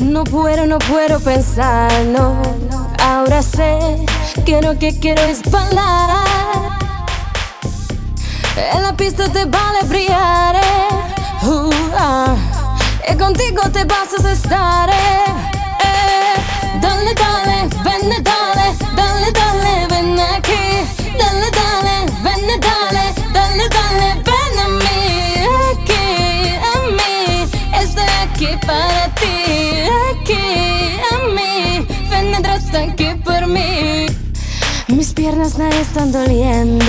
No puedo, no puedo pensarlo. Ahora sé que lo que quiero es bailar. En la pista te vale brillar. Uh, ah. Y contigo te vas a estar. Mis piernas no están doliendo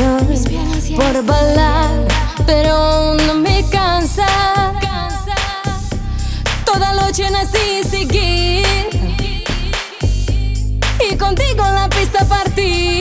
por bailar, pero no me cansa. Toda noche nací seguir y contigo la pista partir.